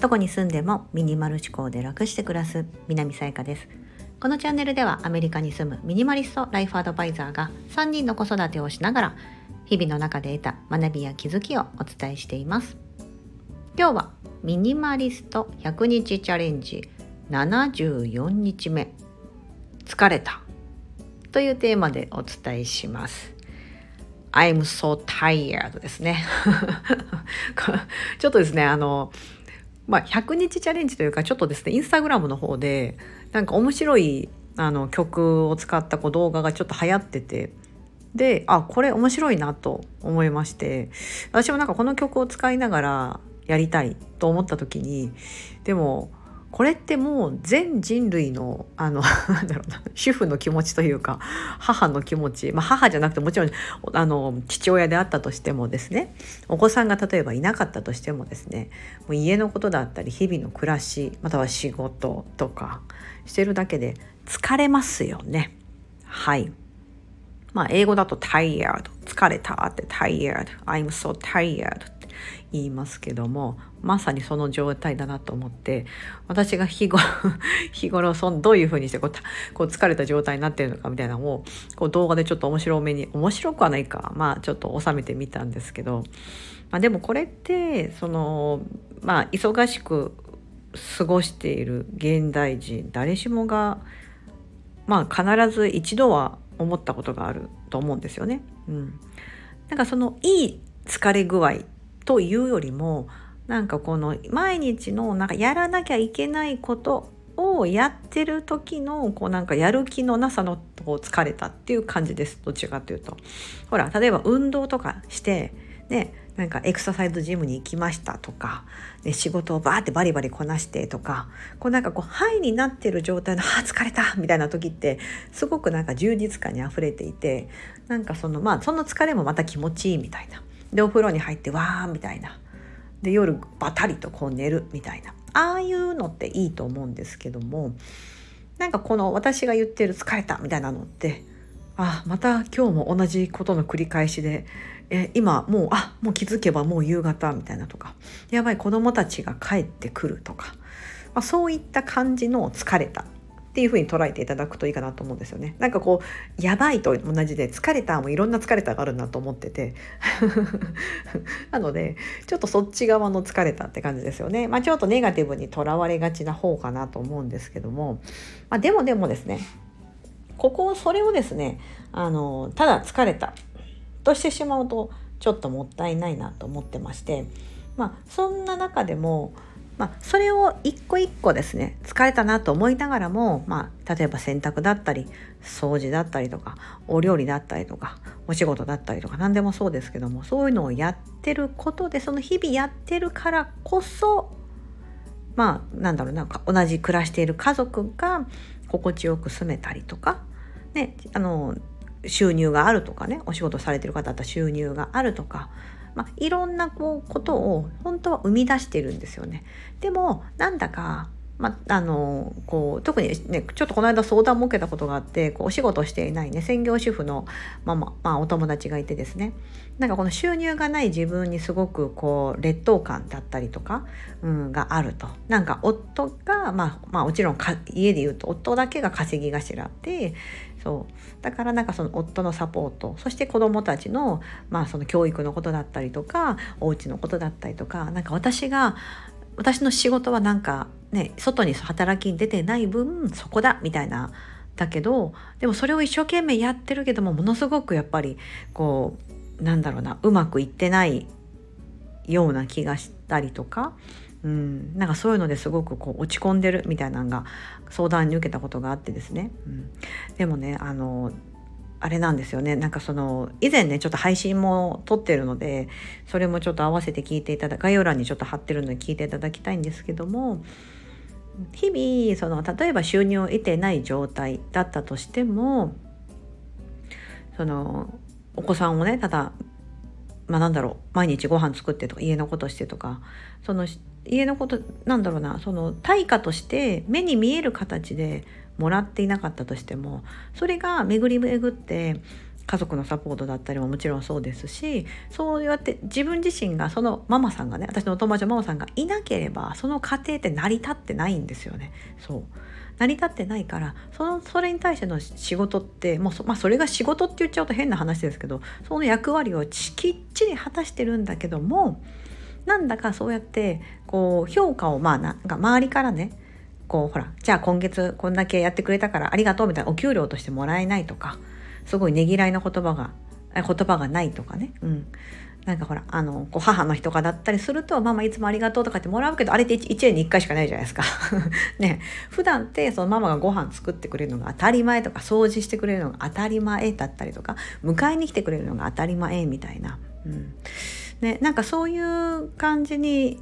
どこに住んでもミニマル思考で楽して暮らす南さやかです。このチャンネルではアメリカに住むミニマリストライフアドバイザーが3人の子育てをしながら日々の中で得た学びや気づきをお伝えしています。今日はミニマリスト100日チャレンジ74日目。疲れた。というテーマでお伝えします。I'm so tired ですね。ちょっとですねあのまあ、100日チャレンジというかちょっとですねインスタグラムの方でなんか面白いあの曲を使ったこう動画がちょっと流行っててであこれ面白いなと思いまして私もなんかこの曲を使いながらやりたいと思った時にでもこれってもう全人類のあの なんだろうな主婦の気持ちというか母の気持ち、まあ、母じゃなくてもちろんあの父親であったとしてもですねお子さんが例えばいなかったとしてもですねもう家のことだったり日々の暮らしまたは仕事とかしてるだけで疲れますよね。はいまあ、英語だと tired 疲れたって tired I'm so tired 言いますけどもまさにその状態だなと思って私が日頃 日頃そのどういうふうにしてこうこう疲れた状態になってるのかみたいなのをこう動画でちょっと面白めに面白くはないかまあちょっと収めてみたんですけど、まあ、でもこれってそのまあ忙しく過ごしている現代人誰しもがまあ必ず一度は思ったことがあると思うんですよね。うん、なんかそのいい疲れ具合というよりもなんかこの毎日のなんかやらなきゃいけないことをやってる時のこうなんかやる気のなさのこう疲れたっていう感じですどっちかというと。ほら例えば運動とかしてねなんかエクササイズジムに行きましたとか、ね、仕事をバーってバリバリこなしてとかこうなんかこうハイになってる状態の「あ疲れた!」みたいな時ってすごくなんか充実感にあふれていてなんかそのまあその疲れもまた気持ちいいみたいな。でお風呂に入ってわーみたいな。で夜バタリとこう寝るみたいな。ああいうのっていいと思うんですけどもなんかこの私が言ってる疲れたみたいなのってあまた今日も同じことの繰り返しでえ今もうあもう気づけばもう夕方みたいなとか。やばい子供たちが帰ってくるとか、まあ、そういった感じの疲れた。っていう風に捉えていただくといいかなと思うんですよね。なんかこうやばいと同じで疲れたもいろんな疲れたがあるなと思ってて なのでちょっとそっち側の疲れたって感じですよね。まあちょっとネガティブにとらわれがちな方かなと思うんですけども、まあ、でもでもですねここをそれをですねあのただ疲れたとしてしまうとちょっともったいないなと思ってましてまあそんな中でもまあ、それを一個一個ですね疲れたなと思いながらも、まあ、例えば洗濯だったり掃除だったりとかお料理だったりとかお仕事だったりとか何でもそうですけどもそういうのをやってることでその日々やってるからこそまあなんだろうな同じ暮らしている家族が心地よく住めたりとか、ね、あの収入があるとかねお仕事されてる方だったら収入があるとかまあ、いろんなこうことを本当は生み出してるんですよね。でもなんだかまあ、のこう特にねちょっとこの間相談も受けたことがあってこうお仕事していないね専業主婦のママ、まあ、お友達がいてですね。なんかこの収入がない自分にすごくこう劣等感だったりとか、うん、があると。なんか夫が、まあ、まあもちろん家で言うと夫だけが稼ぎ頭でそう。だからなんかその夫のサポートそして子どもたちの,、まあその教育のことだったりとかお家のことだったりとかなんか私が私の仕事はなんかね外に働きに出てない分そこだみたいなだけどでもそれを一生懸命やってるけどもものすごくやっぱりこうなんだろうなうまくいってないような気がしたりとか、うん、なんかそういうのですごくこう落ち込んでるみたいなのが相談に受けたことがあってですね、うん、でもねあのあれなんですよね。なんかその以前ねちょっと配信も撮ってるのでそれもちょっと合わせて聞いていただ概要欄にちょっと貼ってるので聞いていただきたいんですけども日々その例えば収入を得てない状態だったとしてもそのお子さんをねただまあなんだろう毎日ご飯作ってとか家のことしてとかその家のことなんだろうなその対価として目に見える形でもらっていなかったとしてもそれが巡り巡って家族のサポートだったりももちろんそうですしそうやって自分自身がそのママさんがね私のお友達のママさんがいなければその家庭って成り立ってないんですよね。そう成り立ってないからそのそれに対しての仕事ってもうそ,、まあ、それが仕事って言っちゃうと変な話ですけどその役割をきっちり果たしてるんだけどもなんだかそうやってこう評価をまあなんか周りからねこうほらじゃあ今月こんだけやってくれたからありがとうみたいなお給料としてもらえないとかすごいねぎらいの言葉が言葉がないとかね、うん、なんかほらあのこう母の日とかだったりすると「ママいつもありがとう」とかってもらうけどあれって 1, 1年に1回しかないじゃないですか。ね普段ってそのママがご飯作ってくれるのが当たり前とか掃除してくれるのが当たり前だったりとか迎えに来てくれるのが当たり前みたいな。うんね、なんかそういう感じに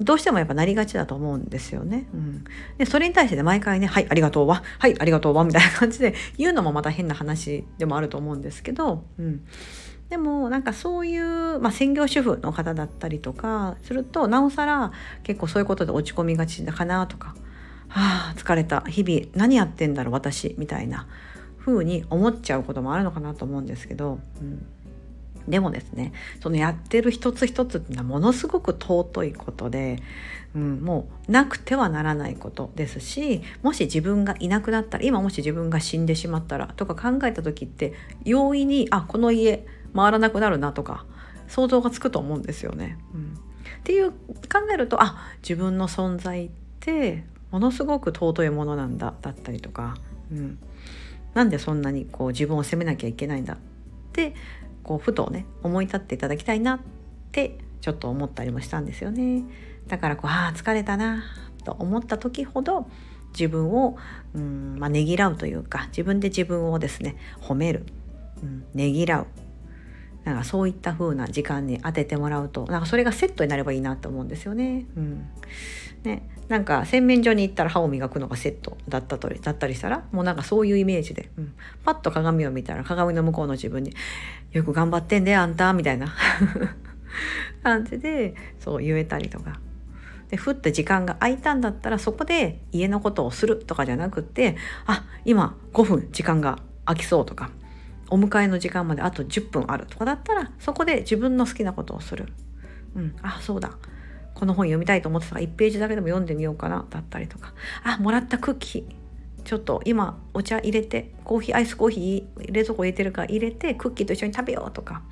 どうしてもやっぱなりがちだと思うんですよね。うん、でそれに対してね毎回ね「はいありがとうわ」「はいありがとうわ」みたいな感じで言うのもまた変な話でもあると思うんですけど、うん、でもなんかそういう、まあ、専業主婦の方だったりとかするとなおさら結構そういうことで落ち込みがちだかなとか「はあ疲れた日々何やってんだろう私」みたいな風に思っちゃうこともあるのかなと思うんですけど。うんでもですねそのやってる一つ一つっていうのはものすごく尊いことで、うん、もうなくてはならないことですしもし自分がいなくなったら今もし自分が死んでしまったらとか考えた時って容易にあこの家回らなくなるなとか想像がつくと思うんですよね。うん、っていう考えるとあ自分の存在ってものすごく尊いものなんだだったりとか、うん、なんでそんなにこう自分を責めなきゃいけないんだってこうふとね思い立っていただきたいなってちょっと思ったりもしたんですよね。だからこうああ疲れたなと思った時ほど自分をうん、まあ、ねぎらうというか自分で自分をですね褒める、うん、ねぎらうなんかそういった風な時間に当ててもらうとなんかそれがセットになればいいなと思うんですよね。うん、ね。なんか洗面所に行ったら歯を磨くのがセットだったとだったりしたらもうなんかそういうイメージで、うん、パッと鏡を見たら鏡の向こうの自分に「よく頑張ってんであんた」みたいな。感じでそう言えたりとか。でふって時間が空いたんだったらそこで家のことをするとかじゃなくってあ今5分時間が空きそうとか。お迎えの時間まであと10分あるとかだったらそこで自分の好きなことをする。うん、あそうだ。この本読みたいと思ってた。から1ページだけでも読んでみようかな。だったりとか。あもらったクッキー。ちょっと今お茶入れてコーヒーアイスコーヒー冷蔵庫入れてるから入れてクッキーと一緒に食べようとか。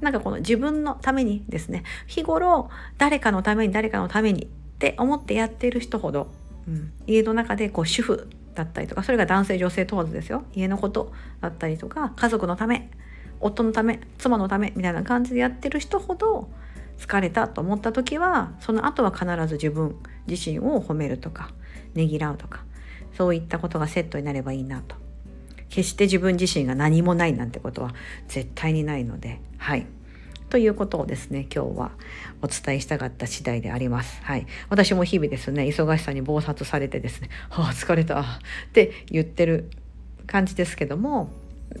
なんかこの自分のためにですね。日頃誰かのために誰かのためにって思ってやってる人ほど、うん、家の中でこう主婦だったりとかそれが男性女性問わずですよ。家のことだったりとか家族のため夫のため妻のためみたいな感じでやってる人ほど疲れたと思った時はその後は必ず自分自身を褒めるとかねぎらうとかそういったことがセットになればいいなと。決して自分自身が何もないなんてことは絶対にないのではい。ということをですね今日はお伝えしたかった次第であります。はい、私も日々ですね忙しさに暴殺されてですね「はあ疲れた」って言ってる感じですけども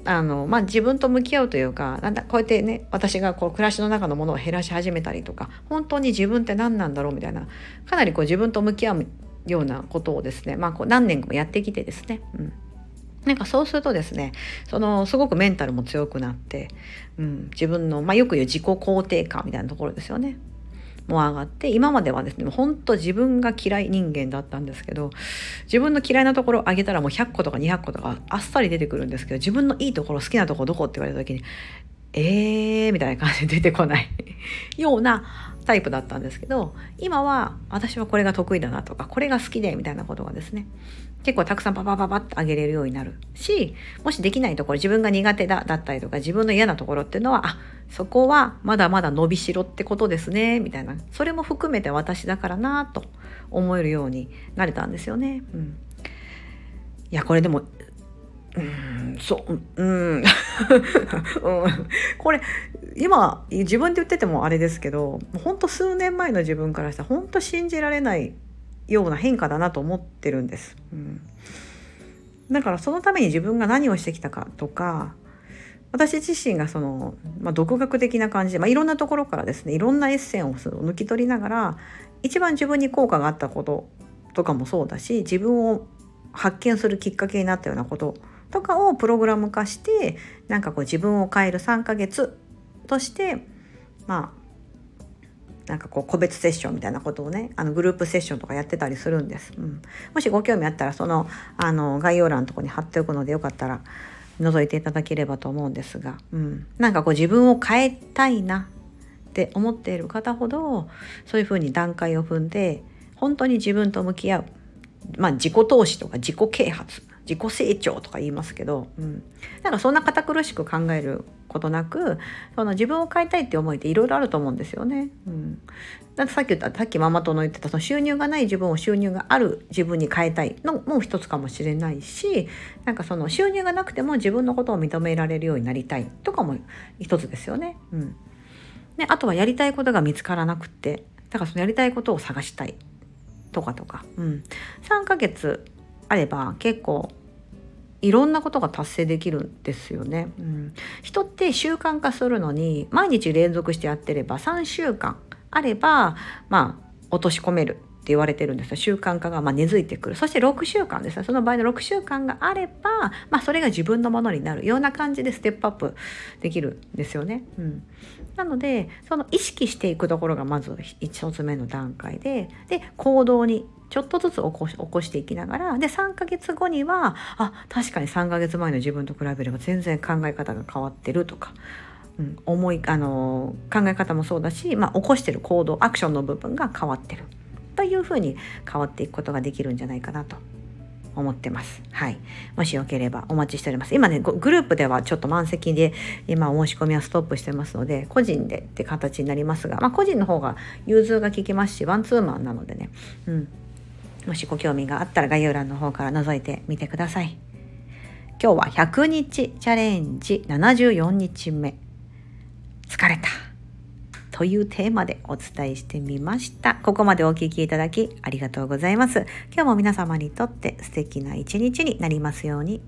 あのまあ、自分と向き合うというかなんだこうやってね私がこう暮らしの中のものを減らし始めたりとか本当に自分って何なんだろうみたいなかなりこう自分と向き合うようなことをですね、まあ、こう何年もやってきてですね、うん、なんかそうするとですねそのすごくメンタルも強くなって、うん、自分の、まあ、よく言う自己肯定感みたいなところですよね。も上がって今まではですね本当自分が嫌い人間だったんですけど自分の嫌いなところを上げたらもう100個とか200個とかあっさり出てくるんですけど自分のいいところ好きなところどこって言われた時にえーみたいな感じで出てこない ようなタイプだったんですけど今は私はこれが得意だなとかこれが好きでみたいなことがですね結構たくさんパパパパッと上げれるようになるしもしできないところ自分が苦手だだったりとか自分の嫌なところっていうのはあそこはまだまだ伸びしろってことですねみたいな。それも含めて私だからなと思えるようになれたんですよね。うん、いやこれでもうんそう うん。これ今自分で言っててもあれですけど本当数年前の自分からしたら本当信じられないような変化だなと思ってるんです。うん、だからそのために自分が何をしてきたかとか私自身がその、まあ、独学的な感じで、まあ、いろんなところからですねいろんなエッセンを抜き取りながら一番自分に効果があったこととかもそうだし自分を発見するきっかけになったようなこととかをプログラム化してなんかこう自分を変える3ヶ月としてまあなんかこう個別セッションみたいなことをねあのグループセッションとかやってたりするんです、うん、もしご興味あったらそのあの概要欄のとこに貼っておくのでよかったら覗いていただければと思うんですが、うん、なんかこう自分を変えたいなって思っている方ほどそういうふうに段階を踏んで本当に自分と向き合う、まあ、自己投資とか自己啓発。自己成長とか言いますけど、うん、なんかそんな堅苦しく考えることなくその自分を変えたいって思いっていろいろあると思うんですよね。うん、だってさっき言ったさっきママ友の言ってたその収入がない自分を収入がある自分に変えたいのも一つかもしれないしなんかその収入がなくても自分のことを認められるようになりたいとかも一つですよね。うん、であとはやりたいことが見つからなくってだからそのやりたいことを探したいとかとか、うん、3ヶ月あれば結構いろんなことが達成できるんですよね、うん、人って習慣化するのに毎日連続してやってれば3週間あればまあ落とし込める。って言われてるんです習慣化がま根付いてくる。そして6週間ですね。その場合の6週間があれば、まあ、それが自分のものになる。ような感じでステップアップできるんですよね。うん、なのでその意識していくところがまず1つ目の段階でで行動にちょっとずつ起こし起こしていきながらで3ヶ月後にはあ確かに3ヶ月前の自分と比べれば全然考え方が変わってるとかうん、思いあの考え方もそうだし、まあ、起こしてる行動アクションの部分が変わってる。というふうに変わっていくことができるんじゃないかなと思ってます。はい。もしよければお待ちしております。今ね、グループではちょっと満席で、今お申し込みはストップしてますので、個人でって形になりますが、まあ個人の方が融通が効きますし、ワンツーマンなのでね、うん。もしご興味があったら概要欄の方から覗いてみてください。今日は100日チャレンジ74日目。疲れた。というテーマでお伝えしてみました。ここまでお聴きいただきありがとうございます。今日も皆様にとって素敵な一日になりますように。